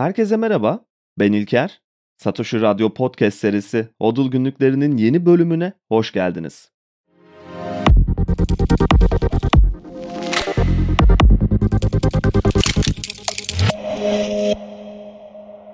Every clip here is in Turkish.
Herkese merhaba, ben İlker. Satoshi Radyo Podcast serisi Hodul Günlüklerinin yeni bölümüne hoş geldiniz.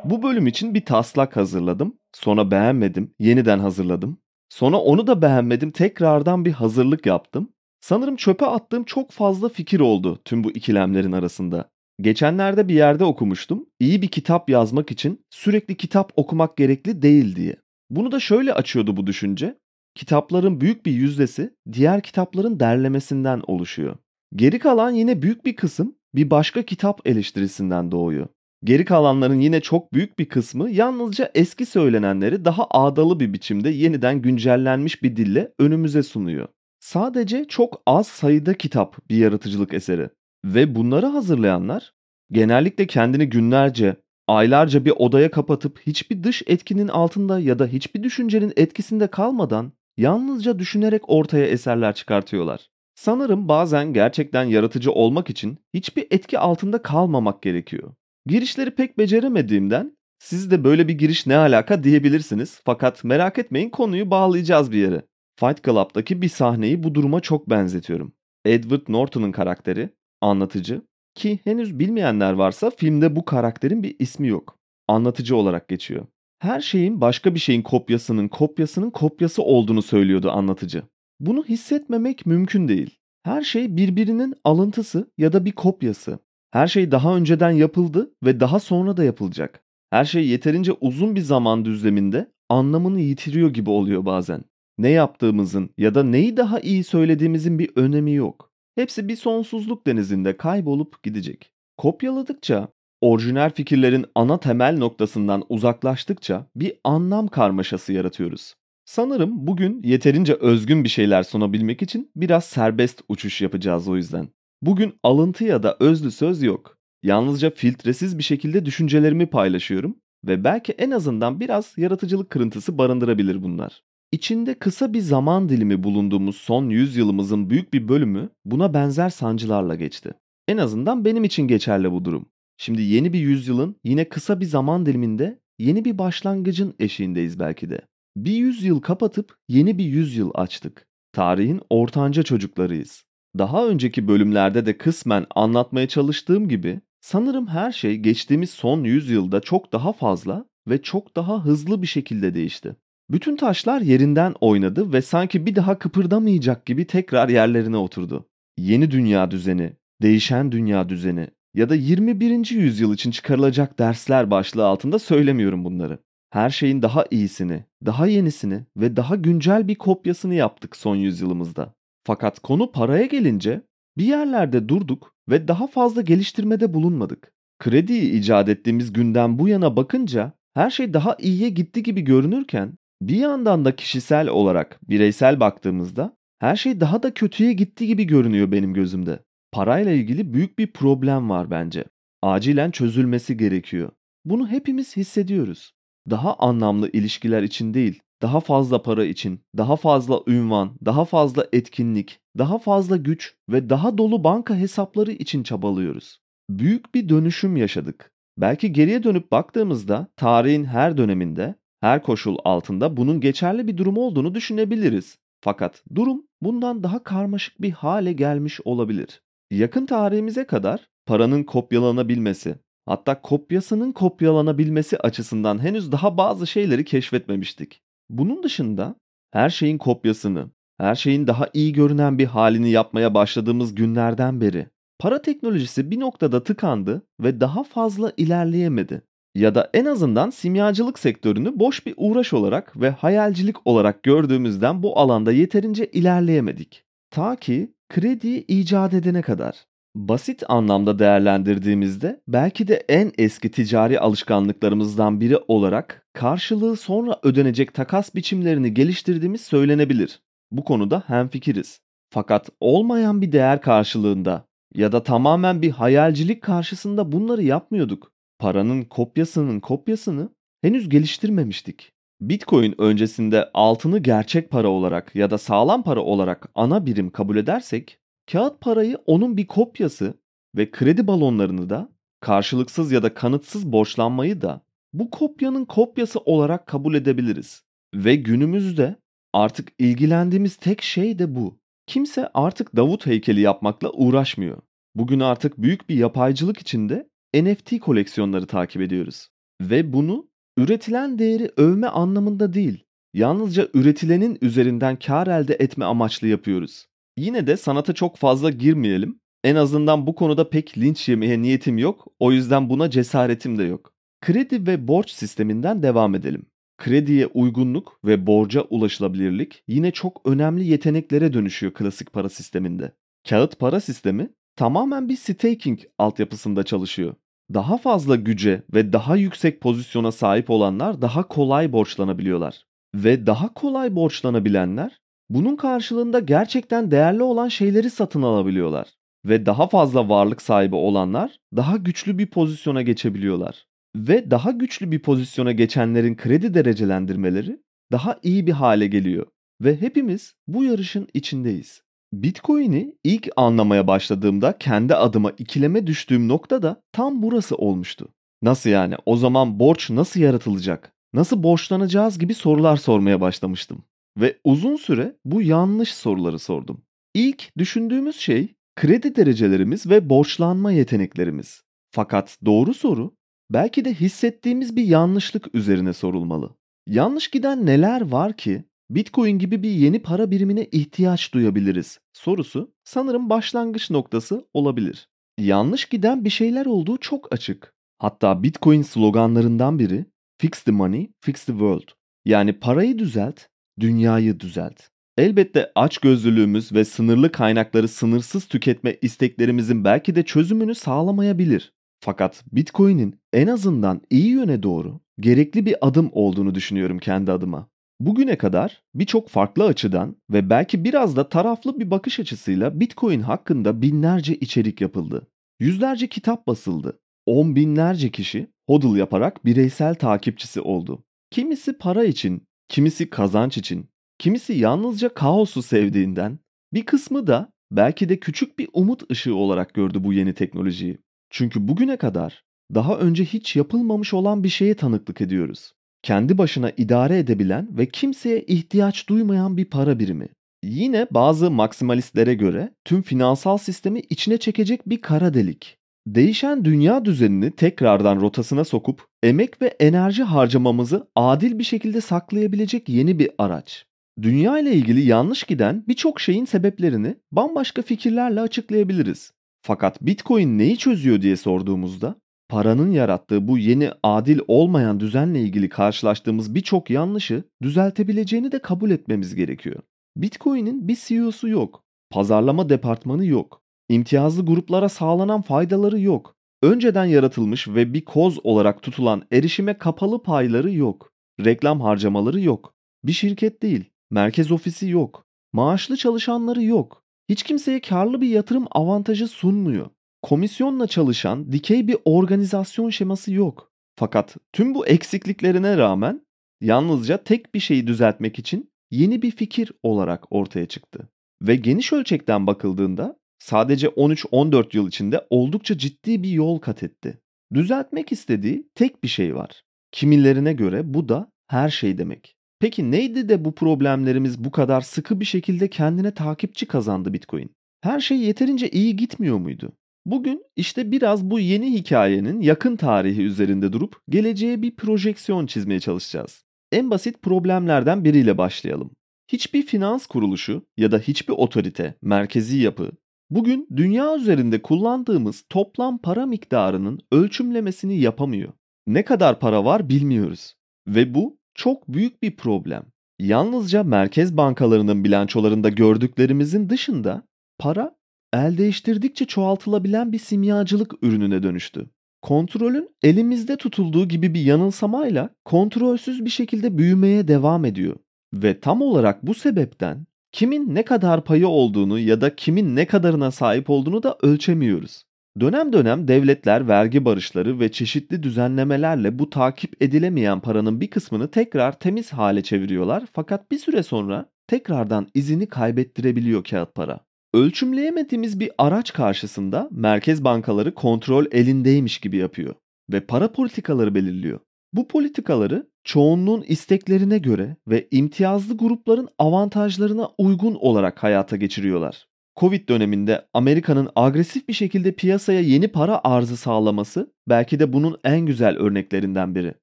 Bu bölüm için bir taslak hazırladım. Sonra beğenmedim, yeniden hazırladım. Sonra onu da beğenmedim, tekrardan bir hazırlık yaptım. Sanırım çöpe attığım çok fazla fikir oldu tüm bu ikilemlerin arasında. Geçenlerde bir yerde okumuştum. İyi bir kitap yazmak için sürekli kitap okumak gerekli değil diye. Bunu da şöyle açıyordu bu düşünce. Kitapların büyük bir yüzdesi diğer kitapların derlemesinden oluşuyor. Geri kalan yine büyük bir kısım bir başka kitap eleştirisinden doğuyor. Geri kalanların yine çok büyük bir kısmı yalnızca eski söylenenleri daha ağdalı bir biçimde yeniden güncellenmiş bir dille önümüze sunuyor. Sadece çok az sayıda kitap bir yaratıcılık eseri. Ve bunları hazırlayanlar genellikle kendini günlerce, aylarca bir odaya kapatıp hiçbir dış etkinin altında ya da hiçbir düşüncenin etkisinde kalmadan yalnızca düşünerek ortaya eserler çıkartıyorlar. Sanırım bazen gerçekten yaratıcı olmak için hiçbir etki altında kalmamak gerekiyor. Girişleri pek beceremediğimden siz de böyle bir giriş ne alaka diyebilirsiniz fakat merak etmeyin konuyu bağlayacağız bir yere. Fight Club'daki bir sahneyi bu duruma çok benzetiyorum. Edward Norton'un karakteri, anlatıcı ki henüz bilmeyenler varsa filmde bu karakterin bir ismi yok. Anlatıcı olarak geçiyor. Her şeyin başka bir şeyin kopyasının kopyasının kopyası olduğunu söylüyordu anlatıcı. Bunu hissetmemek mümkün değil. Her şey birbirinin alıntısı ya da bir kopyası. Her şey daha önceden yapıldı ve daha sonra da yapılacak. Her şey yeterince uzun bir zaman düzleminde anlamını yitiriyor gibi oluyor bazen. Ne yaptığımızın ya da neyi daha iyi söylediğimizin bir önemi yok. Hepsi bir sonsuzluk denizinde kaybolup gidecek. Kopyaladıkça, orijinal fikirlerin ana temel noktasından uzaklaştıkça bir anlam karmaşası yaratıyoruz. Sanırım bugün yeterince özgün bir şeyler sunabilmek için biraz serbest uçuş yapacağız o yüzden. Bugün alıntı ya da özlü söz yok. Yalnızca filtresiz bir şekilde düşüncelerimi paylaşıyorum ve belki en azından biraz yaratıcılık kırıntısı barındırabilir bunlar. İçinde kısa bir zaman dilimi bulunduğumuz son yüzyılımızın büyük bir bölümü buna benzer sancılarla geçti. En azından benim için geçerli bu durum. Şimdi yeni bir yüzyılın yine kısa bir zaman diliminde yeni bir başlangıcın eşiğindeyiz belki de. Bir yüzyıl kapatıp yeni bir yüzyıl açtık. Tarihin ortanca çocuklarıyız. Daha önceki bölümlerde de kısmen anlatmaya çalıştığım gibi sanırım her şey geçtiğimiz son yüzyılda çok daha fazla ve çok daha hızlı bir şekilde değişti. Bütün taşlar yerinden oynadı ve sanki bir daha kıpırdamayacak gibi tekrar yerlerine oturdu. Yeni dünya düzeni, değişen dünya düzeni ya da 21. yüzyıl için çıkarılacak dersler başlığı altında söylemiyorum bunları. Her şeyin daha iyisini, daha yenisini ve daha güncel bir kopyasını yaptık son yüzyılımızda. Fakat konu paraya gelince bir yerlerde durduk ve daha fazla geliştirmede bulunmadık. Krediyi icat ettiğimiz günden bu yana bakınca her şey daha iyiye gitti gibi görünürken bir yandan da kişisel olarak bireysel baktığımızda her şey daha da kötüye gitti gibi görünüyor benim gözümde. Parayla ilgili büyük bir problem var bence. Acilen çözülmesi gerekiyor. Bunu hepimiz hissediyoruz. Daha anlamlı ilişkiler için değil, daha fazla para için, daha fazla ünvan, daha fazla etkinlik, daha fazla güç ve daha dolu banka hesapları için çabalıyoruz. Büyük bir dönüşüm yaşadık. Belki geriye dönüp baktığımızda tarihin her döneminde her koşul altında bunun geçerli bir durum olduğunu düşünebiliriz. Fakat durum bundan daha karmaşık bir hale gelmiş olabilir. Yakın tarihimize kadar paranın kopyalanabilmesi, hatta kopyasının kopyalanabilmesi açısından henüz daha bazı şeyleri keşfetmemiştik. Bunun dışında her şeyin kopyasını, her şeyin daha iyi görünen bir halini yapmaya başladığımız günlerden beri para teknolojisi bir noktada tıkandı ve daha fazla ilerleyemedi ya da en azından simyacılık sektörünü boş bir uğraş olarak ve hayalcilik olarak gördüğümüzden bu alanda yeterince ilerleyemedik. Ta ki krediyi icat edene kadar. Basit anlamda değerlendirdiğimizde belki de en eski ticari alışkanlıklarımızdan biri olarak karşılığı sonra ödenecek takas biçimlerini geliştirdiğimiz söylenebilir. Bu konuda hemfikiriz. Fakat olmayan bir değer karşılığında ya da tamamen bir hayalcilik karşısında bunları yapmıyorduk paranın kopyasının kopyasını henüz geliştirmemiştik. Bitcoin öncesinde altını gerçek para olarak ya da sağlam para olarak ana birim kabul edersek, kağıt parayı onun bir kopyası ve kredi balonlarını da karşılıksız ya da kanıtsız borçlanmayı da bu kopyanın kopyası olarak kabul edebiliriz. Ve günümüzde artık ilgilendiğimiz tek şey de bu. Kimse artık Davut heykeli yapmakla uğraşmıyor. Bugün artık büyük bir yapaycılık içinde NFT koleksiyonları takip ediyoruz. Ve bunu üretilen değeri övme anlamında değil, yalnızca üretilenin üzerinden kar elde etme amaçlı yapıyoruz. Yine de sanata çok fazla girmeyelim. En azından bu konuda pek linç yemeye niyetim yok. O yüzden buna cesaretim de yok. Kredi ve borç sisteminden devam edelim. Krediye uygunluk ve borca ulaşılabilirlik yine çok önemli yeteneklere dönüşüyor klasik para sisteminde. Kağıt para sistemi tamamen bir staking altyapısında çalışıyor. Daha fazla güce ve daha yüksek pozisyona sahip olanlar daha kolay borçlanabiliyorlar. Ve daha kolay borçlanabilenler bunun karşılığında gerçekten değerli olan şeyleri satın alabiliyorlar. Ve daha fazla varlık sahibi olanlar daha güçlü bir pozisyona geçebiliyorlar. Ve daha güçlü bir pozisyona geçenlerin kredi derecelendirmeleri daha iyi bir hale geliyor. Ve hepimiz bu yarışın içindeyiz. Bitcoin'i ilk anlamaya başladığımda kendi adıma ikileme düştüğüm nokta da tam burası olmuştu. Nasıl yani? O zaman borç nasıl yaratılacak? Nasıl borçlanacağız gibi sorular sormaya başlamıştım. Ve uzun süre bu yanlış soruları sordum. İlk düşündüğümüz şey kredi derecelerimiz ve borçlanma yeteneklerimiz. Fakat doğru soru belki de hissettiğimiz bir yanlışlık üzerine sorulmalı. Yanlış giden neler var ki Bitcoin gibi bir yeni para birimine ihtiyaç duyabiliriz sorusu sanırım başlangıç noktası olabilir. Yanlış giden bir şeyler olduğu çok açık. Hatta Bitcoin sloganlarından biri Fix the money, fix the world. Yani parayı düzelt, dünyayı düzelt. Elbette açgözlülüğümüz ve sınırlı kaynakları sınırsız tüketme isteklerimizin belki de çözümünü sağlamayabilir. Fakat Bitcoin'in en azından iyi yöne doğru gerekli bir adım olduğunu düşünüyorum kendi adıma. Bugüne kadar birçok farklı açıdan ve belki biraz da taraflı bir bakış açısıyla Bitcoin hakkında binlerce içerik yapıldı. Yüzlerce kitap basıldı. On binlerce kişi hodl yaparak bireysel takipçisi oldu. Kimisi para için, kimisi kazanç için, kimisi yalnızca kaosu sevdiğinden, bir kısmı da belki de küçük bir umut ışığı olarak gördü bu yeni teknolojiyi. Çünkü bugüne kadar daha önce hiç yapılmamış olan bir şeye tanıklık ediyoruz. Kendi başına idare edebilen ve kimseye ihtiyaç duymayan bir para birimi. Yine bazı maksimalistlere göre tüm finansal sistemi içine çekecek bir kara delik. Değişen dünya düzenini tekrardan rotasına sokup emek ve enerji harcamamızı adil bir şekilde saklayabilecek yeni bir araç. Dünya ile ilgili yanlış giden birçok şeyin sebeplerini bambaşka fikirlerle açıklayabiliriz. Fakat Bitcoin neyi çözüyor diye sorduğumuzda paranın yarattığı bu yeni adil olmayan düzenle ilgili karşılaştığımız birçok yanlışı düzeltebileceğini de kabul etmemiz gerekiyor. Bitcoin'in bir CEO'su yok. Pazarlama departmanı yok. İmtiyazlı gruplara sağlanan faydaları yok. Önceden yaratılmış ve bir koz olarak tutulan erişime kapalı payları yok. Reklam harcamaları yok. Bir şirket değil. Merkez ofisi yok. Maaşlı çalışanları yok. Hiç kimseye karlı bir yatırım avantajı sunmuyor. Komisyonla çalışan dikey bir organizasyon şeması yok. Fakat tüm bu eksikliklerine rağmen yalnızca tek bir şeyi düzeltmek için yeni bir fikir olarak ortaya çıktı. Ve geniş ölçekten bakıldığında sadece 13-14 yıl içinde oldukça ciddi bir yol kat etti. Düzeltmek istediği tek bir şey var. Kimilerine göre bu da her şey demek. Peki neydi de bu problemlerimiz bu kadar sıkı bir şekilde kendine takipçi kazandı Bitcoin? Her şey yeterince iyi gitmiyor muydu? Bugün işte biraz bu yeni hikayenin yakın tarihi üzerinde durup geleceğe bir projeksiyon çizmeye çalışacağız. En basit problemlerden biriyle başlayalım. Hiçbir finans kuruluşu ya da hiçbir otorite, merkezi yapı bugün dünya üzerinde kullandığımız toplam para miktarının ölçümlemesini yapamıyor. Ne kadar para var bilmiyoruz ve bu çok büyük bir problem. Yalnızca merkez bankalarının bilançolarında gördüklerimizin dışında para el değiştirdikçe çoğaltılabilen bir simyacılık ürününe dönüştü. Kontrolün elimizde tutulduğu gibi bir yanılsamayla kontrolsüz bir şekilde büyümeye devam ediyor. Ve tam olarak bu sebepten kimin ne kadar payı olduğunu ya da kimin ne kadarına sahip olduğunu da ölçemiyoruz. Dönem dönem devletler vergi barışları ve çeşitli düzenlemelerle bu takip edilemeyen paranın bir kısmını tekrar temiz hale çeviriyorlar fakat bir süre sonra tekrardan izini kaybettirebiliyor kağıt para. Ölçümleyemediğimiz bir araç karşısında merkez bankaları kontrol elindeymiş gibi yapıyor ve para politikaları belirliyor. Bu politikaları çoğunluğun isteklerine göre ve imtiyazlı grupların avantajlarına uygun olarak hayata geçiriyorlar. Covid döneminde Amerika'nın agresif bir şekilde piyasaya yeni para arzı sağlaması belki de bunun en güzel örneklerinden biri.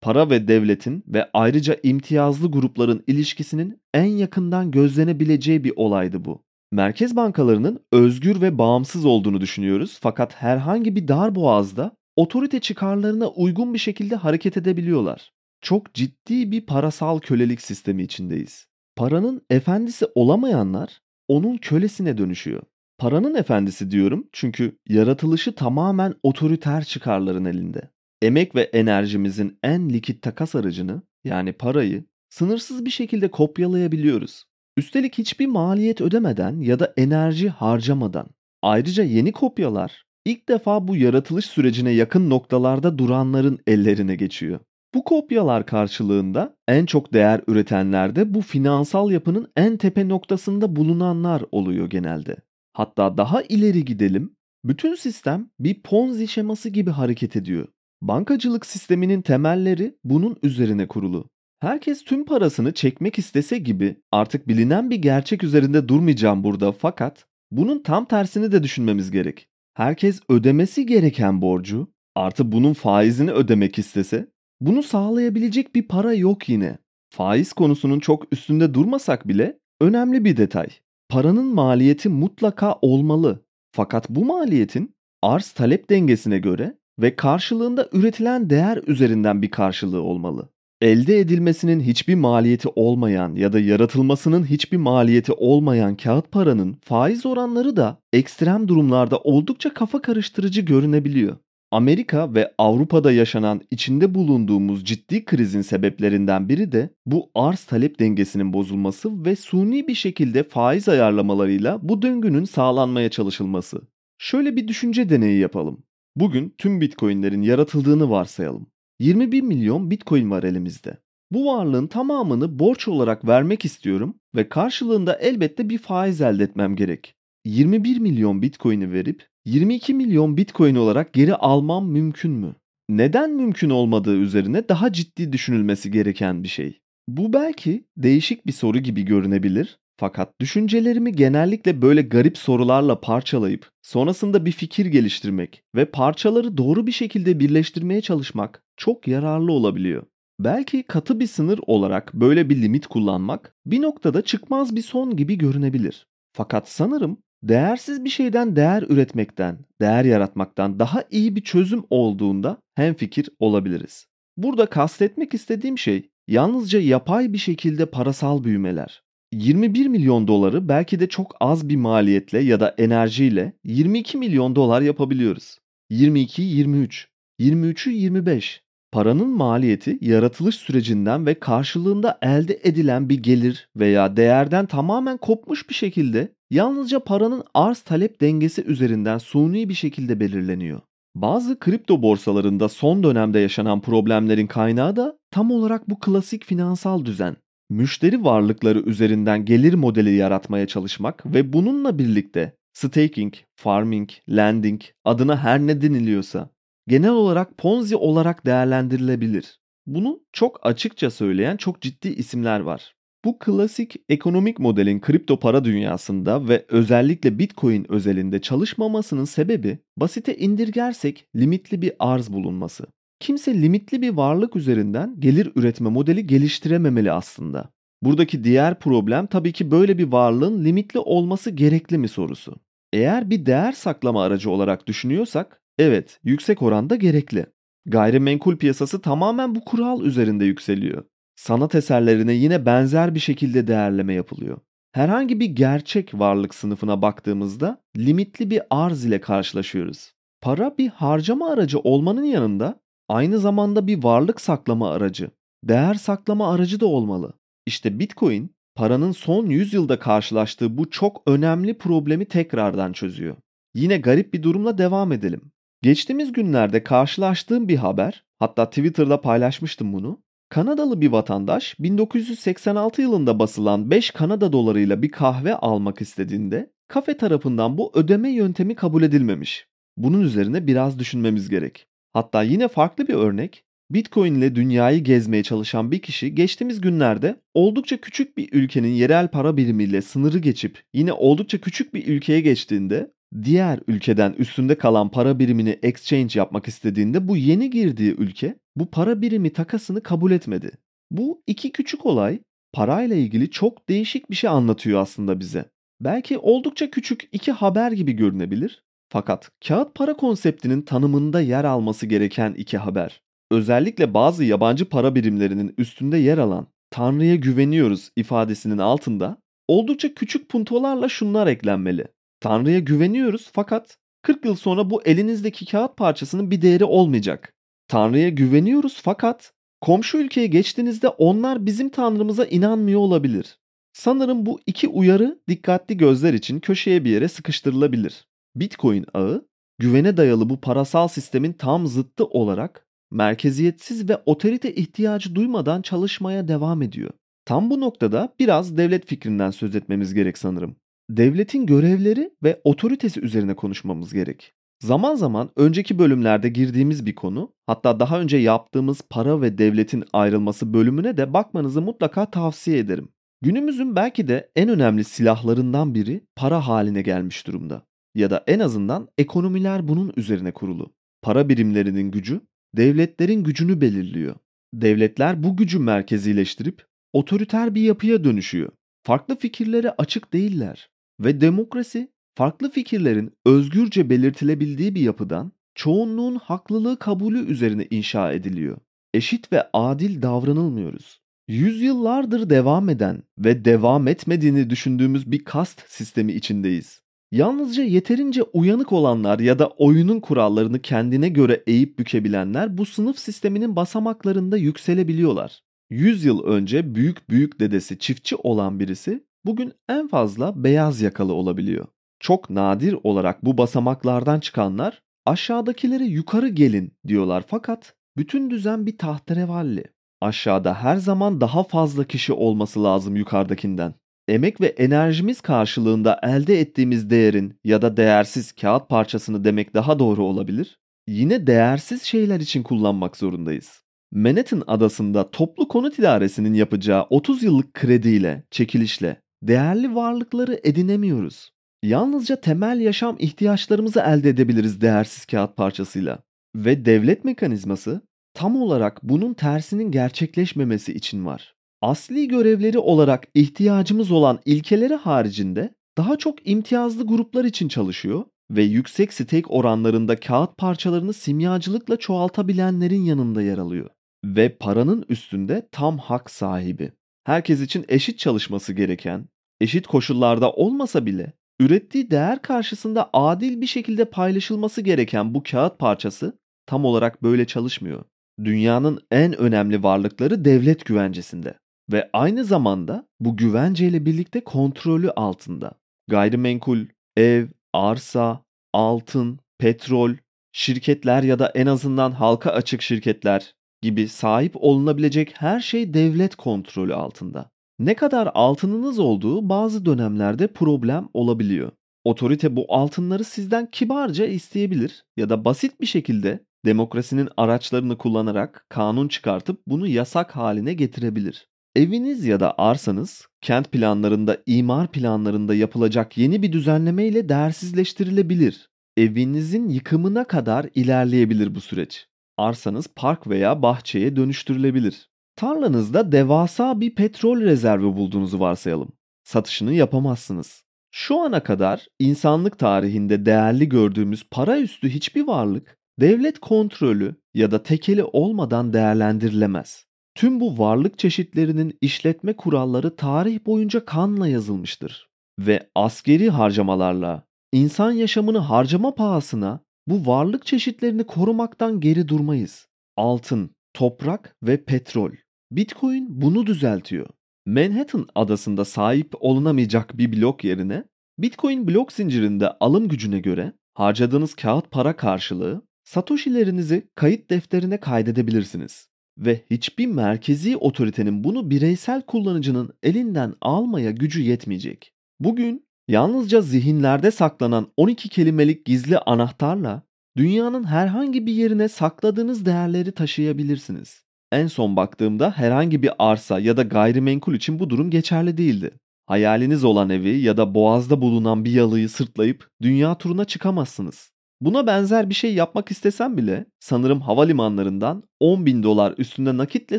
Para ve devletin ve ayrıca imtiyazlı grupların ilişkisinin en yakından gözlenebileceği bir olaydı bu. Merkez bankalarının özgür ve bağımsız olduğunu düşünüyoruz fakat herhangi bir dar boğazda otorite çıkarlarına uygun bir şekilde hareket edebiliyorlar. Çok ciddi bir parasal kölelik sistemi içindeyiz. Paranın efendisi olamayanlar onun kölesine dönüşüyor. Paranın efendisi diyorum çünkü yaratılışı tamamen otoriter çıkarların elinde. Emek ve enerjimizin en likit takas aracını yani parayı sınırsız bir şekilde kopyalayabiliyoruz. Üstelik hiçbir maliyet ödemeden ya da enerji harcamadan. Ayrıca yeni kopyalar ilk defa bu yaratılış sürecine yakın noktalarda duranların ellerine geçiyor. Bu kopyalar karşılığında en çok değer üretenler de bu finansal yapının en tepe noktasında bulunanlar oluyor genelde. Hatta daha ileri gidelim. Bütün sistem bir Ponzi şeması gibi hareket ediyor. Bankacılık sisteminin temelleri bunun üzerine kurulu. Herkes tüm parasını çekmek istese gibi artık bilinen bir gerçek üzerinde durmayacağım burada fakat bunun tam tersini de düşünmemiz gerek. Herkes ödemesi gereken borcu artı bunun faizini ödemek istese bunu sağlayabilecek bir para yok yine. Faiz konusunun çok üstünde durmasak bile önemli bir detay. Paranın maliyeti mutlaka olmalı. Fakat bu maliyetin arz talep dengesine göre ve karşılığında üretilen değer üzerinden bir karşılığı olmalı. Elde edilmesinin hiçbir maliyeti olmayan ya da yaratılmasının hiçbir maliyeti olmayan kağıt paranın faiz oranları da ekstrem durumlarda oldukça kafa karıştırıcı görünebiliyor. Amerika ve Avrupa'da yaşanan içinde bulunduğumuz ciddi krizin sebeplerinden biri de bu arz talep dengesinin bozulması ve suni bir şekilde faiz ayarlamalarıyla bu döngünün sağlanmaya çalışılması. Şöyle bir düşünce deneyi yapalım. Bugün tüm Bitcoin'lerin yaratıldığını varsayalım. 21 milyon Bitcoin var elimizde. Bu varlığın tamamını borç olarak vermek istiyorum ve karşılığında elbette bir faiz elde etmem gerek. 21 milyon Bitcoin'i verip 22 milyon Bitcoin olarak geri almam mümkün mü? Neden mümkün olmadığı üzerine daha ciddi düşünülmesi gereken bir şey. Bu belki değişik bir soru gibi görünebilir fakat düşüncelerimi genellikle böyle garip sorularla parçalayıp sonrasında bir fikir geliştirmek ve parçaları doğru bir şekilde birleştirmeye çalışmak çok yararlı olabiliyor. Belki katı bir sınır olarak böyle bir limit kullanmak bir noktada çıkmaz bir son gibi görünebilir. Fakat sanırım değersiz bir şeyden değer üretmekten, değer yaratmaktan daha iyi bir çözüm olduğunda hemfikir olabiliriz. Burada kastetmek istediğim şey yalnızca yapay bir şekilde parasal büyümeler. 21 milyon doları belki de çok az bir maliyetle ya da enerjiyle 22 milyon dolar yapabiliyoruz. 22 23, 23'ü 25. Paranın maliyeti yaratılış sürecinden ve karşılığında elde edilen bir gelir veya değerden tamamen kopmuş bir şekilde yalnızca paranın arz talep dengesi üzerinden suni bir şekilde belirleniyor. Bazı kripto borsalarında son dönemde yaşanan problemlerin kaynağı da tam olarak bu klasik finansal düzen. Müşteri varlıkları üzerinden gelir modeli yaratmaya çalışmak ve bununla birlikte staking, farming, lending adına her ne deniliyorsa genel olarak Ponzi olarak değerlendirilebilir. Bunu çok açıkça söyleyen çok ciddi isimler var. Bu klasik ekonomik modelin kripto para dünyasında ve özellikle Bitcoin özelinde çalışmamasının sebebi basite indirgersek limitli bir arz bulunması. Kimse limitli bir varlık üzerinden gelir üretme modeli geliştirememeli aslında. Buradaki diğer problem tabii ki böyle bir varlığın limitli olması gerekli mi sorusu. Eğer bir değer saklama aracı olarak düşünüyorsak evet yüksek oranda gerekli. Gayrimenkul piyasası tamamen bu kural üzerinde yükseliyor. Sanat eserlerine yine benzer bir şekilde değerleme yapılıyor. Herhangi bir gerçek varlık sınıfına baktığımızda limitli bir arz ile karşılaşıyoruz. Para bir harcama aracı olmanın yanında aynı zamanda bir varlık saklama aracı, değer saklama aracı da olmalı. İşte Bitcoin paranın son 100 yılda karşılaştığı bu çok önemli problemi tekrardan çözüyor. Yine garip bir durumla devam edelim. Geçtiğimiz günlerde karşılaştığım bir haber, hatta Twitter'da paylaşmıştım bunu. Kanadalı bir vatandaş 1986 yılında basılan 5 Kanada dolarıyla bir kahve almak istediğinde kafe tarafından bu ödeme yöntemi kabul edilmemiş. Bunun üzerine biraz düşünmemiz gerek. Hatta yine farklı bir örnek, Bitcoin ile dünyayı gezmeye çalışan bir kişi geçtiğimiz günlerde oldukça küçük bir ülkenin yerel para birimiyle sınırı geçip yine oldukça küçük bir ülkeye geçtiğinde diğer ülkeden üstünde kalan para birimini exchange yapmak istediğinde bu yeni girdiği ülke bu para birimi takasını kabul etmedi. Bu iki küçük olay parayla ilgili çok değişik bir şey anlatıyor aslında bize. Belki oldukça küçük iki haber gibi görünebilir fakat kağıt para konseptinin tanımında yer alması gereken iki haber. Özellikle bazı yabancı para birimlerinin üstünde yer alan Tanrı'ya güveniyoruz ifadesinin altında oldukça küçük puntolarla şunlar eklenmeli. Tanrı'ya güveniyoruz fakat 40 yıl sonra bu elinizdeki kağıt parçasının bir değeri olmayacak. Tanrı'ya güveniyoruz fakat komşu ülkeye geçtiğinizde onlar bizim tanrımıza inanmıyor olabilir. Sanırım bu iki uyarı dikkatli gözler için köşeye bir yere sıkıştırılabilir. Bitcoin ağı güvene dayalı bu parasal sistemin tam zıttı olarak merkeziyetsiz ve otorite ihtiyacı duymadan çalışmaya devam ediyor. Tam bu noktada biraz devlet fikrinden söz etmemiz gerek sanırım. Devletin görevleri ve otoritesi üzerine konuşmamız gerek. Zaman zaman önceki bölümlerde girdiğimiz bir konu, hatta daha önce yaptığımız para ve devletin ayrılması bölümüne de bakmanızı mutlaka tavsiye ederim. Günümüzün belki de en önemli silahlarından biri para haline gelmiş durumda. Ya da en azından ekonomiler bunun üzerine kurulu. Para birimlerinin gücü devletlerin gücünü belirliyor. Devletler bu gücü merkezileştirip otoriter bir yapıya dönüşüyor. Farklı fikirlere açık değiller ve demokrasi farklı fikirlerin özgürce belirtilebildiği bir yapıdan çoğunluğun haklılığı kabulü üzerine inşa ediliyor. Eşit ve adil davranılmıyoruz. Yüzyıllardır devam eden ve devam etmediğini düşündüğümüz bir kast sistemi içindeyiz. Yalnızca yeterince uyanık olanlar ya da oyunun kurallarını kendine göre eğip bükebilenler bu sınıf sisteminin basamaklarında yükselebiliyorlar. 100 yıl önce büyük büyük dedesi çiftçi olan birisi bugün en fazla beyaz yakalı olabiliyor. Çok nadir olarak bu basamaklardan çıkanlar aşağıdakilere yukarı gelin diyorlar fakat bütün düzen bir tahterevalli. Aşağıda her zaman daha fazla kişi olması lazım yukarıdakinden emek ve enerjimiz karşılığında elde ettiğimiz değerin ya da değersiz kağıt parçasını demek daha doğru olabilir. Yine değersiz şeyler için kullanmak zorundayız. Manhattan adasında toplu konut idaresinin yapacağı 30 yıllık krediyle, çekilişle değerli varlıkları edinemiyoruz. Yalnızca temel yaşam ihtiyaçlarımızı elde edebiliriz değersiz kağıt parçasıyla. Ve devlet mekanizması tam olarak bunun tersinin gerçekleşmemesi için var asli görevleri olarak ihtiyacımız olan ilkeleri haricinde daha çok imtiyazlı gruplar için çalışıyor ve yüksek stake oranlarında kağıt parçalarını simyacılıkla çoğaltabilenlerin yanında yer alıyor. Ve paranın üstünde tam hak sahibi. Herkes için eşit çalışması gereken, eşit koşullarda olmasa bile ürettiği değer karşısında adil bir şekilde paylaşılması gereken bu kağıt parçası tam olarak böyle çalışmıyor. Dünyanın en önemli varlıkları devlet güvencesinde ve aynı zamanda bu güvenceyle birlikte kontrolü altında. Gayrimenkul, ev, arsa, altın, petrol, şirketler ya da en azından halka açık şirketler gibi sahip olunabilecek her şey devlet kontrolü altında. Ne kadar altınınız olduğu bazı dönemlerde problem olabiliyor. Otorite bu altınları sizden kibarca isteyebilir ya da basit bir şekilde demokrasinin araçlarını kullanarak kanun çıkartıp bunu yasak haline getirebilir. Eviniz ya da arsanız kent planlarında, imar planlarında yapılacak yeni bir düzenleme ile değersizleştirilebilir. Evinizin yıkımına kadar ilerleyebilir bu süreç. Arsanız park veya bahçeye dönüştürülebilir. Tarlanızda devasa bir petrol rezervi bulduğunuzu varsayalım. Satışını yapamazsınız. Şu ana kadar insanlık tarihinde değerli gördüğümüz para üstü hiçbir varlık devlet kontrolü ya da tekeli olmadan değerlendirilemez. Tüm bu varlık çeşitlerinin işletme kuralları tarih boyunca kanla yazılmıştır ve askeri harcamalarla insan yaşamını harcama pahasına bu varlık çeşitlerini korumaktan geri durmayız. Altın, toprak ve petrol. Bitcoin bunu düzeltiyor. Manhattan adasında sahip olunamayacak bir blok yerine Bitcoin blok zincirinde alım gücüne göre harcadığınız kağıt para karşılığı Satoshi'lerinizi kayıt defterine kaydedebilirsiniz ve hiçbir merkezi otoritenin bunu bireysel kullanıcının elinden almaya gücü yetmeyecek. Bugün Yalnızca zihinlerde saklanan 12 kelimelik gizli anahtarla dünyanın herhangi bir yerine sakladığınız değerleri taşıyabilirsiniz. En son baktığımda herhangi bir arsa ya da gayrimenkul için bu durum geçerli değildi. Hayaliniz olan evi ya da boğazda bulunan bir yalıyı sırtlayıp dünya turuna çıkamazsınız. Buna benzer bir şey yapmak istesem bile sanırım havalimanlarından 10 bin dolar üstünde nakitle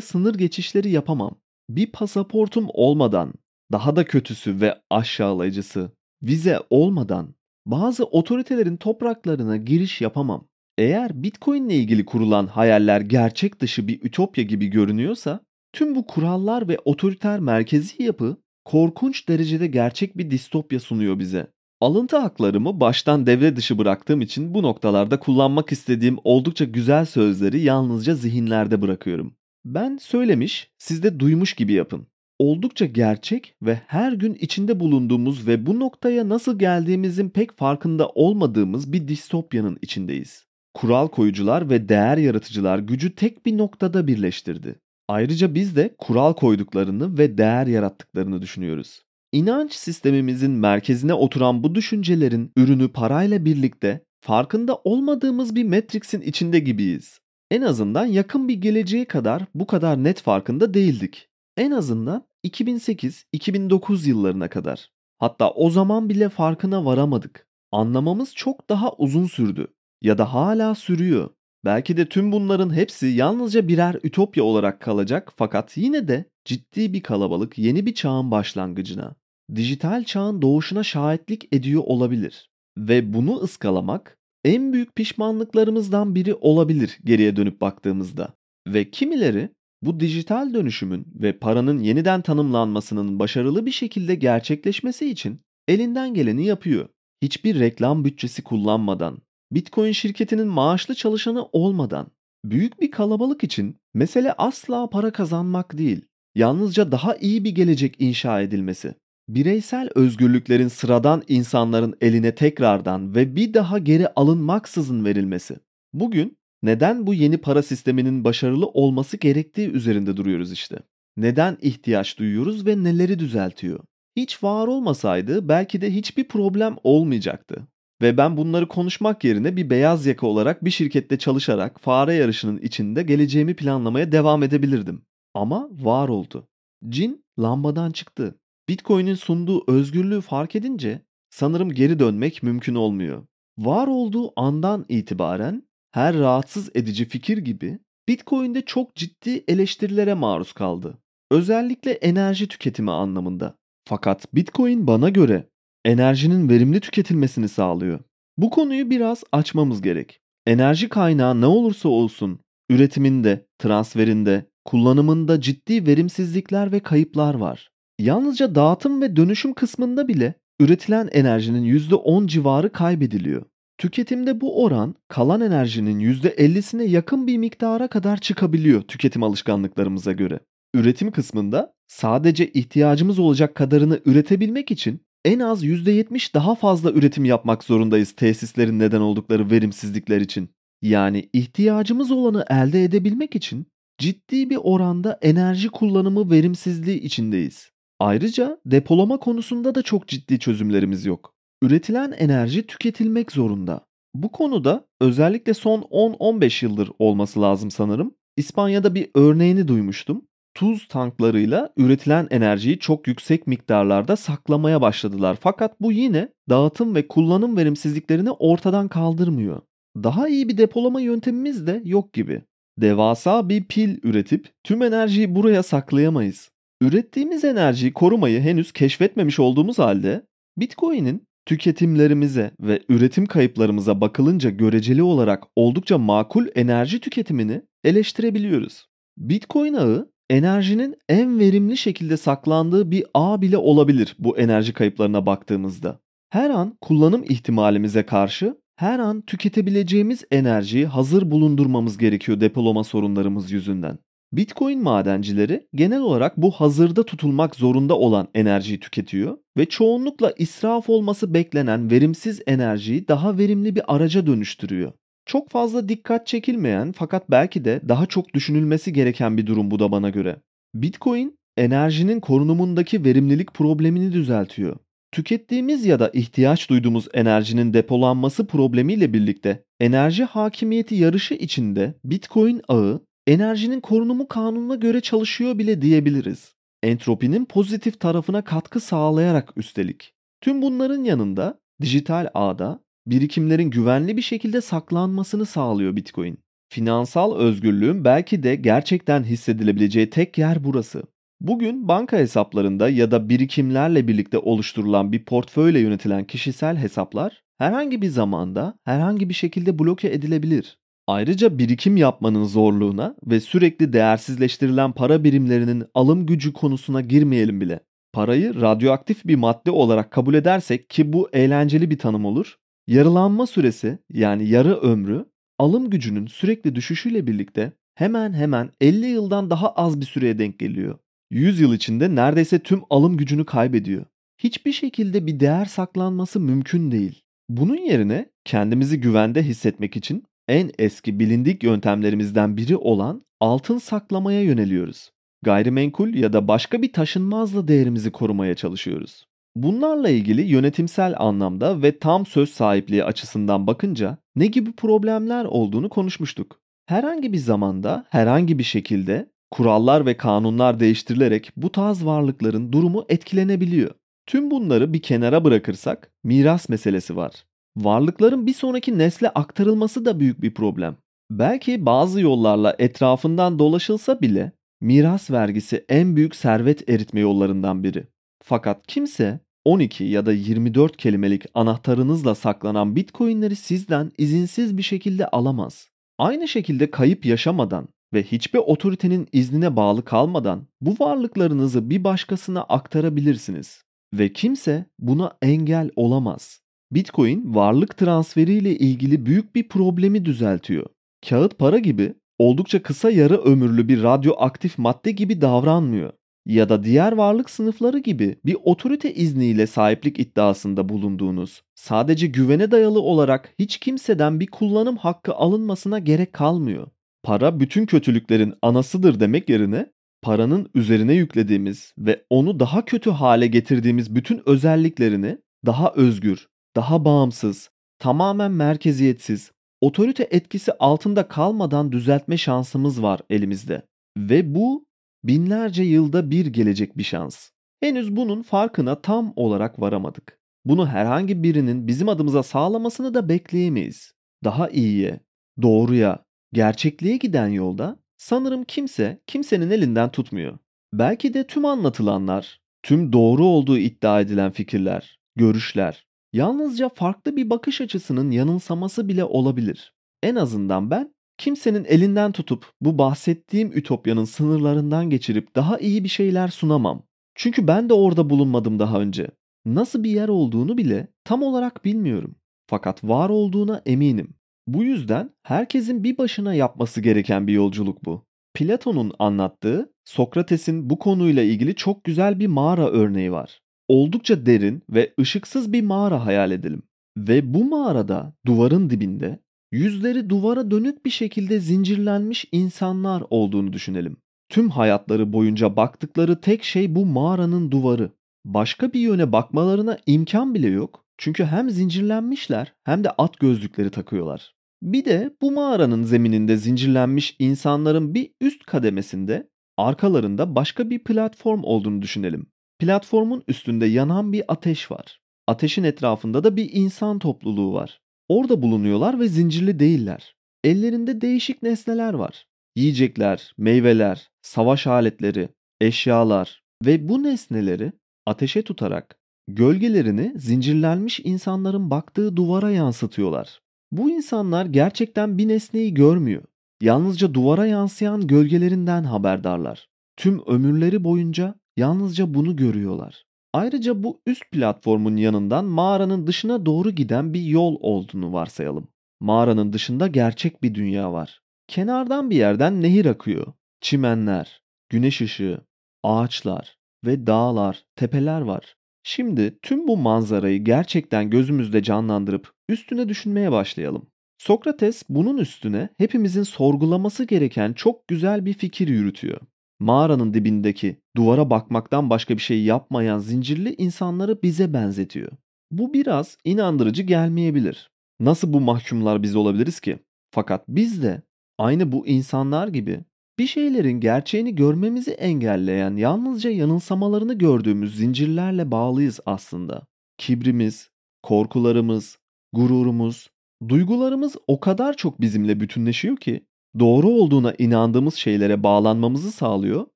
sınır geçişleri yapamam. Bir pasaportum olmadan, daha da kötüsü ve aşağılayıcısı, vize olmadan bazı otoritelerin topraklarına giriş yapamam. Eğer Bitcoin ile ilgili kurulan hayaller gerçek dışı bir ütopya gibi görünüyorsa, tüm bu kurallar ve otoriter merkezi yapı korkunç derecede gerçek bir distopya sunuyor bize. Alıntı haklarımı baştan devre dışı bıraktığım için bu noktalarda kullanmak istediğim oldukça güzel sözleri yalnızca zihinlerde bırakıyorum. Ben söylemiş, siz de duymuş gibi yapın. Oldukça gerçek ve her gün içinde bulunduğumuz ve bu noktaya nasıl geldiğimizin pek farkında olmadığımız bir distopyanın içindeyiz. Kural koyucular ve değer yaratıcılar gücü tek bir noktada birleştirdi. Ayrıca biz de kural koyduklarını ve değer yarattıklarını düşünüyoruz. İnanç sistemimizin merkezine oturan bu düşüncelerin ürünü parayla birlikte farkında olmadığımız bir Matrix'in içinde gibiyiz. En azından yakın bir geleceğe kadar bu kadar net farkında değildik. En azından 2008-2009 yıllarına kadar. Hatta o zaman bile farkına varamadık. Anlamamız çok daha uzun sürdü ya da hala sürüyor. Belki de tüm bunların hepsi yalnızca birer ütopya olarak kalacak fakat yine de ciddi bir kalabalık yeni bir çağın başlangıcına, dijital çağın doğuşuna şahitlik ediyor olabilir. Ve bunu ıskalamak en büyük pişmanlıklarımızdan biri olabilir geriye dönüp baktığımızda. Ve kimileri bu dijital dönüşümün ve paranın yeniden tanımlanmasının başarılı bir şekilde gerçekleşmesi için elinden geleni yapıyor. Hiçbir reklam bütçesi kullanmadan, Bitcoin şirketinin maaşlı çalışanı olmadan, büyük bir kalabalık için mesele asla para kazanmak değil, yalnızca daha iyi bir gelecek inşa edilmesi. Bireysel özgürlüklerin sıradan insanların eline tekrardan ve bir daha geri alınmaksızın verilmesi. Bugün neden bu yeni para sisteminin başarılı olması gerektiği üzerinde duruyoruz işte. Neden ihtiyaç duyuyoruz ve neleri düzeltiyor? Hiç var olmasaydı belki de hiçbir problem olmayacaktı. Ve ben bunları konuşmak yerine bir beyaz yaka olarak bir şirkette çalışarak fare yarışının içinde geleceğimi planlamaya devam edebilirdim. Ama var oldu. Cin lambadan çıktı. Bitcoin'in sunduğu özgürlüğü fark edince sanırım geri dönmek mümkün olmuyor. Var olduğu andan itibaren her rahatsız edici fikir gibi Bitcoin'de çok ciddi eleştirilere maruz kaldı. Özellikle enerji tüketimi anlamında. Fakat Bitcoin bana göre enerjinin verimli tüketilmesini sağlıyor. Bu konuyu biraz açmamız gerek. Enerji kaynağı ne olursa olsun üretiminde, transferinde, kullanımında ciddi verimsizlikler ve kayıplar var. Yalnızca dağıtım ve dönüşüm kısmında bile üretilen enerjinin %10 civarı kaybediliyor. Tüketimde bu oran kalan enerjinin %50'sine yakın bir miktara kadar çıkabiliyor tüketim alışkanlıklarımıza göre. Üretim kısmında sadece ihtiyacımız olacak kadarını üretebilmek için en az %70 daha fazla üretim yapmak zorundayız tesislerin neden oldukları verimsizlikler için. Yani ihtiyacımız olanı elde edebilmek için ciddi bir oranda enerji kullanımı verimsizliği içindeyiz. Ayrıca depolama konusunda da çok ciddi çözümlerimiz yok. Üretilen enerji tüketilmek zorunda. Bu konuda özellikle son 10-15 yıldır olması lazım sanırım. İspanya'da bir örneğini duymuştum. Tuz tanklarıyla üretilen enerjiyi çok yüksek miktarlarda saklamaya başladılar. Fakat bu yine dağıtım ve kullanım verimsizliklerini ortadan kaldırmıyor. Daha iyi bir depolama yöntemimiz de yok gibi. Devasa bir pil üretip tüm enerjiyi buraya saklayamayız. Ürettiğimiz enerjiyi korumayı henüz keşfetmemiş olduğumuz halde Bitcoin'in tüketimlerimize ve üretim kayıplarımıza bakılınca göreceli olarak oldukça makul enerji tüketimini eleştirebiliyoruz. Bitcoin ağı enerjinin en verimli şekilde saklandığı bir ağ bile olabilir bu enerji kayıplarına baktığımızda. Her an kullanım ihtimalimize karşı her an tüketebileceğimiz enerjiyi hazır bulundurmamız gerekiyor depolama sorunlarımız yüzünden. Bitcoin madencileri genel olarak bu hazırda tutulmak zorunda olan enerjiyi tüketiyor ve çoğunlukla israf olması beklenen verimsiz enerjiyi daha verimli bir araca dönüştürüyor. Çok fazla dikkat çekilmeyen fakat belki de daha çok düşünülmesi gereken bir durum bu da bana göre. Bitcoin enerjinin korunumundaki verimlilik problemini düzeltiyor. Tükettiğimiz ya da ihtiyaç duyduğumuz enerjinin depolanması problemiyle birlikte enerji hakimiyeti yarışı içinde Bitcoin ağı enerjinin korunumu kanununa göre çalışıyor bile diyebiliriz. Entropinin pozitif tarafına katkı sağlayarak üstelik. Tüm bunların yanında dijital ağda birikimlerin güvenli bir şekilde saklanmasını sağlıyor Bitcoin. Finansal özgürlüğün belki de gerçekten hissedilebileceği tek yer burası. Bugün banka hesaplarında ya da birikimlerle birlikte oluşturulan bir portföyle yönetilen kişisel hesaplar herhangi bir zamanda herhangi bir şekilde bloke edilebilir. Ayrıca birikim yapmanın zorluğuna ve sürekli değersizleştirilen para birimlerinin alım gücü konusuna girmeyelim bile. Parayı radyoaktif bir madde olarak kabul edersek ki bu eğlenceli bir tanım olur. Yarılanma süresi yani yarı ömrü alım gücünün sürekli düşüşüyle birlikte hemen hemen 50 yıldan daha az bir süreye denk geliyor. 100 yıl içinde neredeyse tüm alım gücünü kaybediyor. Hiçbir şekilde bir değer saklanması mümkün değil. Bunun yerine kendimizi güvende hissetmek için en eski bilindik yöntemlerimizden biri olan altın saklamaya yöneliyoruz. Gayrimenkul ya da başka bir taşınmazla değerimizi korumaya çalışıyoruz. Bunlarla ilgili yönetimsel anlamda ve tam söz sahipliği açısından bakınca ne gibi problemler olduğunu konuşmuştuk. Herhangi bir zamanda, herhangi bir şekilde kurallar ve kanunlar değiştirilerek bu tarz varlıkların durumu etkilenebiliyor. Tüm bunları bir kenara bırakırsak miras meselesi var. Varlıkların bir sonraki nesle aktarılması da büyük bir problem. Belki bazı yollarla etrafından dolaşılsa bile miras vergisi en büyük servet eritme yollarından biri. Fakat kimse 12 ya da 24 kelimelik anahtarınızla saklanan bitcoinleri sizden izinsiz bir şekilde alamaz. Aynı şekilde kayıp yaşamadan ve hiçbir otoritenin iznine bağlı kalmadan bu varlıklarınızı bir başkasına aktarabilirsiniz ve kimse buna engel olamaz. Bitcoin varlık transferiyle ilgili büyük bir problemi düzeltiyor. Kağıt para gibi oldukça kısa yarı ömürlü bir radyoaktif madde gibi davranmıyor ya da diğer varlık sınıfları gibi bir otorite izniyle sahiplik iddiasında bulunduğunuz, sadece güvene dayalı olarak hiç kimseden bir kullanım hakkı alınmasına gerek kalmıyor. Para bütün kötülüklerin anasıdır demek yerine paranın üzerine yüklediğimiz ve onu daha kötü hale getirdiğimiz bütün özelliklerini daha özgür, daha bağımsız, tamamen merkeziyetsiz, otorite etkisi altında kalmadan düzeltme şansımız var elimizde. Ve bu binlerce yılda bir gelecek bir şans. Henüz bunun farkına tam olarak varamadık. Bunu herhangi birinin bizim adımıza sağlamasını da bekleyemeyiz. Daha iyiye, doğruya, gerçekliğe giden yolda sanırım kimse kimsenin elinden tutmuyor. Belki de tüm anlatılanlar, tüm doğru olduğu iddia edilen fikirler, görüşler yalnızca farklı bir bakış açısının yanılsaması bile olabilir. En azından ben kimsenin elinden tutup bu bahsettiğim ütopyanın sınırlarından geçirip daha iyi bir şeyler sunamam. Çünkü ben de orada bulunmadım daha önce. Nasıl bir yer olduğunu bile tam olarak bilmiyorum. Fakat var olduğuna eminim. Bu yüzden herkesin bir başına yapması gereken bir yolculuk bu. Platon'un anlattığı Sokrates'in bu konuyla ilgili çok güzel bir mağara örneği var. Oldukça derin ve ışıksız bir mağara hayal edelim. Ve bu mağarada duvarın dibinde yüzleri duvara dönük bir şekilde zincirlenmiş insanlar olduğunu düşünelim. Tüm hayatları boyunca baktıkları tek şey bu mağaranın duvarı. Başka bir yöne bakmalarına imkan bile yok. Çünkü hem zincirlenmişler hem de at gözlükleri takıyorlar. Bir de bu mağaranın zemininde zincirlenmiş insanların bir üst kademesinde arkalarında başka bir platform olduğunu düşünelim. Platformun üstünde yanan bir ateş var. Ateşin etrafında da bir insan topluluğu var. Orada bulunuyorlar ve zincirli değiller. Ellerinde değişik nesneler var. Yiyecekler, meyveler, savaş aletleri, eşyalar ve bu nesneleri ateşe tutarak gölgelerini zincirlenmiş insanların baktığı duvara yansıtıyorlar. Bu insanlar gerçekten bir nesneyi görmüyor. Yalnızca duvara yansıyan gölgelerinden haberdarlar. Tüm ömürleri boyunca yalnızca bunu görüyorlar. Ayrıca bu üst platformun yanından mağaranın dışına doğru giden bir yol olduğunu varsayalım. Mağaranın dışında gerçek bir dünya var. Kenardan bir yerden nehir akıyor. Çimenler, güneş ışığı, ağaçlar ve dağlar, tepeler var. Şimdi tüm bu manzarayı gerçekten gözümüzde canlandırıp üstüne düşünmeye başlayalım. Sokrates bunun üstüne hepimizin sorgulaması gereken çok güzel bir fikir yürütüyor. Mağaranın dibindeki duvara bakmaktan başka bir şey yapmayan zincirli insanları bize benzetiyor. Bu biraz inandırıcı gelmeyebilir. Nasıl bu mahkumlar biz olabiliriz ki? Fakat biz de aynı bu insanlar gibi bir şeylerin gerçeğini görmemizi engelleyen yalnızca yanılsamalarını gördüğümüz zincirlerle bağlıyız aslında. Kibrimiz, korkularımız, gururumuz, duygularımız o kadar çok bizimle bütünleşiyor ki doğru olduğuna inandığımız şeylere bağlanmamızı sağlıyor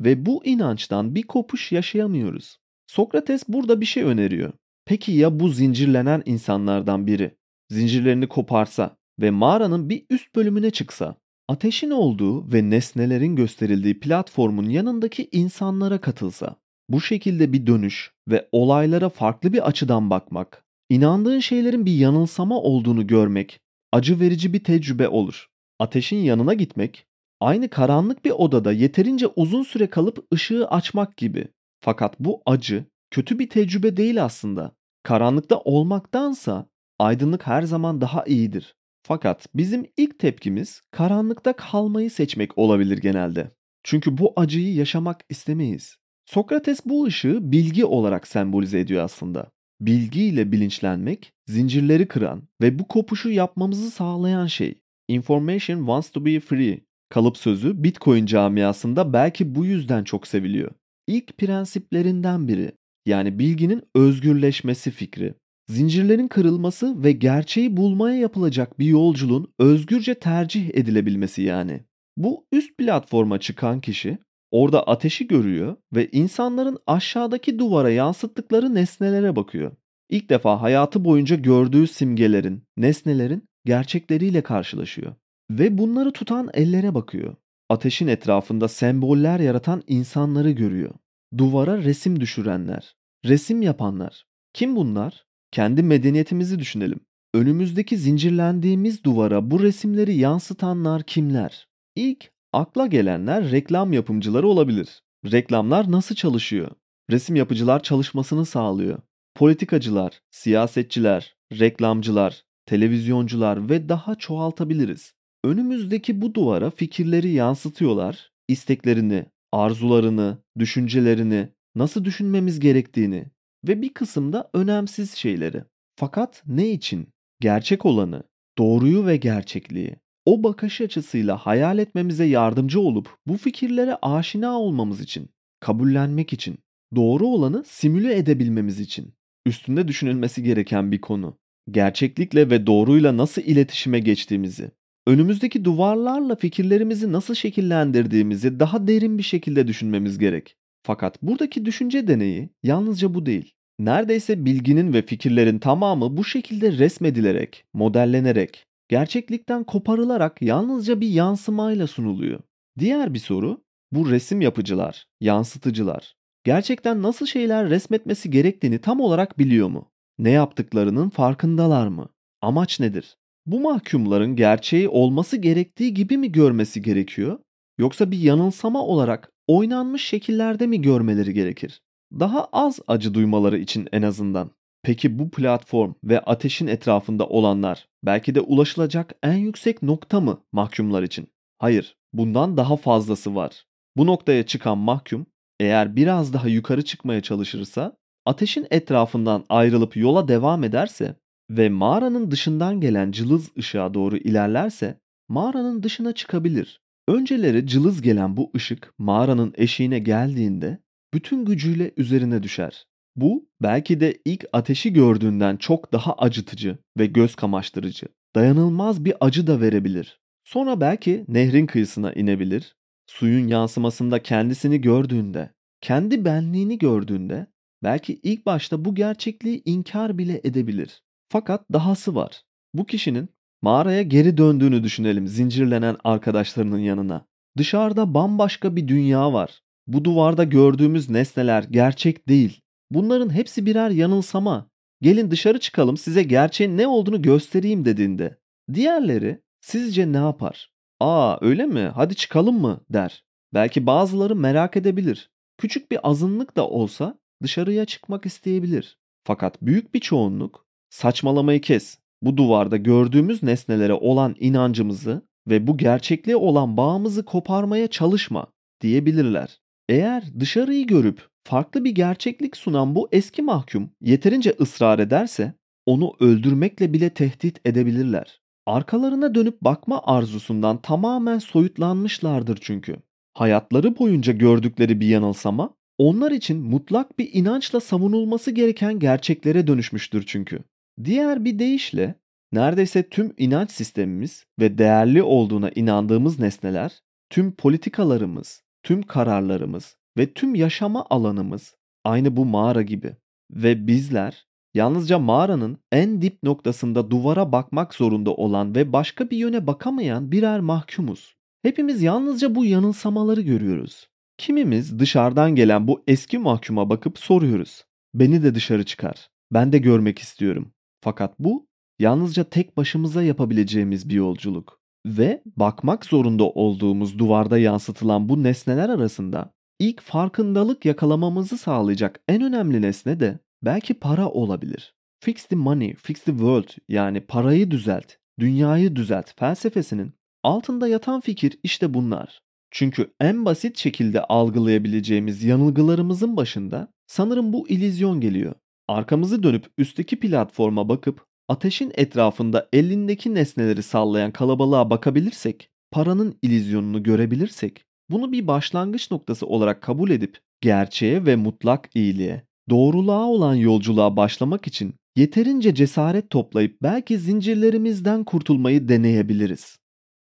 ve bu inançtan bir kopuş yaşayamıyoruz. Sokrates burada bir şey öneriyor. Peki ya bu zincirlenen insanlardan biri zincirlerini koparsa ve mağaranın bir üst bölümüne çıksa? Ateşin olduğu ve nesnelerin gösterildiği platformun yanındaki insanlara katılsa? Bu şekilde bir dönüş ve olaylara farklı bir açıdan bakmak, inandığın şeylerin bir yanılsama olduğunu görmek acı verici bir tecrübe olur. Ateşin yanına gitmek, aynı karanlık bir odada yeterince uzun süre kalıp ışığı açmak gibi. Fakat bu acı kötü bir tecrübe değil aslında. Karanlıkta olmaktansa aydınlık her zaman daha iyidir. Fakat bizim ilk tepkimiz karanlıkta kalmayı seçmek olabilir genelde. Çünkü bu acıyı yaşamak istemeyiz. Sokrates bu ışığı bilgi olarak sembolize ediyor aslında. Bilgiyle bilinçlenmek, zincirleri kıran ve bu kopuşu yapmamızı sağlayan şey. Information wants to be free. Kalıp sözü Bitcoin camiasında belki bu yüzden çok seviliyor. İlk prensiplerinden biri. Yani bilginin özgürleşmesi fikri. Zincirlerin kırılması ve gerçeği bulmaya yapılacak bir yolculuğun özgürce tercih edilebilmesi yani. Bu üst platforma çıkan kişi orada ateşi görüyor ve insanların aşağıdaki duvara yansıttıkları nesnelere bakıyor. İlk defa hayatı boyunca gördüğü simgelerin, nesnelerin gerçekleriyle karşılaşıyor ve bunları tutan ellere bakıyor. Ateşin etrafında semboller yaratan insanları görüyor. Duvara resim düşürenler, resim yapanlar. Kim bunlar? Kendi medeniyetimizi düşünelim. Önümüzdeki zincirlendiğimiz duvara bu resimleri yansıtanlar kimler? İlk akla gelenler reklam yapımcıları olabilir. Reklamlar nasıl çalışıyor? Resim yapıcılar çalışmasını sağlıyor. Politikacılar, siyasetçiler, reklamcılar, televizyoncular ve daha çoğaltabiliriz. Önümüzdeki bu duvara fikirleri yansıtıyorlar, isteklerini, arzularını, düşüncelerini, nasıl düşünmemiz gerektiğini ve bir kısımda önemsiz şeyleri. Fakat ne için? Gerçek olanı, doğruyu ve gerçekliği. O bakış açısıyla hayal etmemize yardımcı olup bu fikirlere aşina olmamız için, kabullenmek için, doğru olanı simüle edebilmemiz için. Üstünde düşünülmesi gereken bir konu. Gerçeklikle ve doğruyla nasıl iletişime geçtiğimizi, önümüzdeki duvarlarla fikirlerimizi nasıl şekillendirdiğimizi daha derin bir şekilde düşünmemiz gerek. Fakat buradaki düşünce deneyi yalnızca bu değil. Neredeyse bilginin ve fikirlerin tamamı bu şekilde resmedilerek, modellenerek, gerçeklikten koparılarak yalnızca bir yansımayla sunuluyor. Diğer bir soru, bu resim yapıcılar, yansıtıcılar gerçekten nasıl şeyler resmetmesi gerektiğini tam olarak biliyor mu? Ne yaptıklarının farkındalar mı? Amaç nedir? Bu mahkumların gerçeği olması gerektiği gibi mi görmesi gerekiyor? Yoksa bir yanılsama olarak oynanmış şekillerde mi görmeleri gerekir? Daha az acı duymaları için en azından. Peki bu platform ve ateşin etrafında olanlar belki de ulaşılacak en yüksek nokta mı mahkumlar için? Hayır, bundan daha fazlası var. Bu noktaya çıkan mahkum eğer biraz daha yukarı çıkmaya çalışırsa, ateşin etrafından ayrılıp yola devam ederse ve mağaranın dışından gelen cılız ışığa doğru ilerlerse mağaranın dışına çıkabilir. Önceleri cılız gelen bu ışık mağaranın eşiğine geldiğinde bütün gücüyle üzerine düşer. Bu belki de ilk ateşi gördüğünden çok daha acıtıcı ve göz kamaştırıcı, dayanılmaz bir acı da verebilir. Sonra belki nehrin kıyısına inebilir, suyun yansımasında kendisini gördüğünde, kendi benliğini gördüğünde belki ilk başta bu gerçekliği inkar bile edebilir. Fakat dahası var. Bu kişinin mağaraya geri döndüğünü düşünelim zincirlenen arkadaşlarının yanına. Dışarıda bambaşka bir dünya var. Bu duvarda gördüğümüz nesneler gerçek değil. Bunların hepsi birer yanılsama. Gelin dışarı çıkalım size gerçeğin ne olduğunu göstereyim dediğinde. Diğerleri sizce ne yapar? Aa öyle mi hadi çıkalım mı der. Belki bazıları merak edebilir. Küçük bir azınlık da olsa dışarıya çıkmak isteyebilir. Fakat büyük bir çoğunluk saçmalamayı kes. Bu duvarda gördüğümüz nesnelere olan inancımızı ve bu gerçekliğe olan bağımızı koparmaya çalışma diyebilirler. Eğer dışarıyı görüp farklı bir gerçeklik sunan bu eski mahkum yeterince ısrar ederse onu öldürmekle bile tehdit edebilirler. Arkalarına dönüp bakma arzusundan tamamen soyutlanmışlardır çünkü. Hayatları boyunca gördükleri bir yanılsama onlar için mutlak bir inançla savunulması gereken gerçeklere dönüşmüştür çünkü. Diğer bir deyişle neredeyse tüm inanç sistemimiz ve değerli olduğuna inandığımız nesneler, tüm politikalarımız, tüm kararlarımız ve tüm yaşama alanımız aynı bu mağara gibi. Ve bizler yalnızca mağaranın en dip noktasında duvara bakmak zorunda olan ve başka bir yöne bakamayan birer mahkumuz. Hepimiz yalnızca bu yanılsamaları görüyoruz. Kimimiz dışarıdan gelen bu eski mahkuma bakıp soruyoruz. Beni de dışarı çıkar. Ben de görmek istiyorum. Fakat bu yalnızca tek başımıza yapabileceğimiz bir yolculuk. Ve bakmak zorunda olduğumuz duvarda yansıtılan bu nesneler arasında ilk farkındalık yakalamamızı sağlayacak en önemli nesne de belki para olabilir. Fix the money, fix the world yani parayı düzelt, dünyayı düzelt felsefesinin altında yatan fikir işte bunlar. Çünkü en basit şekilde algılayabileceğimiz yanılgılarımızın başında sanırım bu ilizyon geliyor. Arkamızı dönüp üstteki platforma bakıp ateşin etrafında elindeki nesneleri sallayan kalabalığa bakabilirsek, paranın ilizyonunu görebilirsek, bunu bir başlangıç noktası olarak kabul edip gerçeğe ve mutlak iyiliğe, doğruluğa olan yolculuğa başlamak için yeterince cesaret toplayıp belki zincirlerimizden kurtulmayı deneyebiliriz.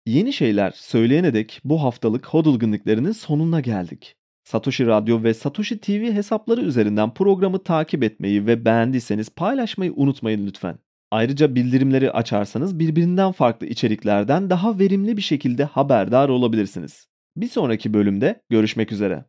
Yeni şeyler söyleyene dek bu haftalık hodl hodulgünlüklerinin sonuna geldik. Satoshi Radyo ve Satoshi TV hesapları üzerinden programı takip etmeyi ve beğendiyseniz paylaşmayı unutmayın lütfen. Ayrıca bildirimleri açarsanız birbirinden farklı içeriklerden daha verimli bir şekilde haberdar olabilirsiniz. Bir sonraki bölümde görüşmek üzere.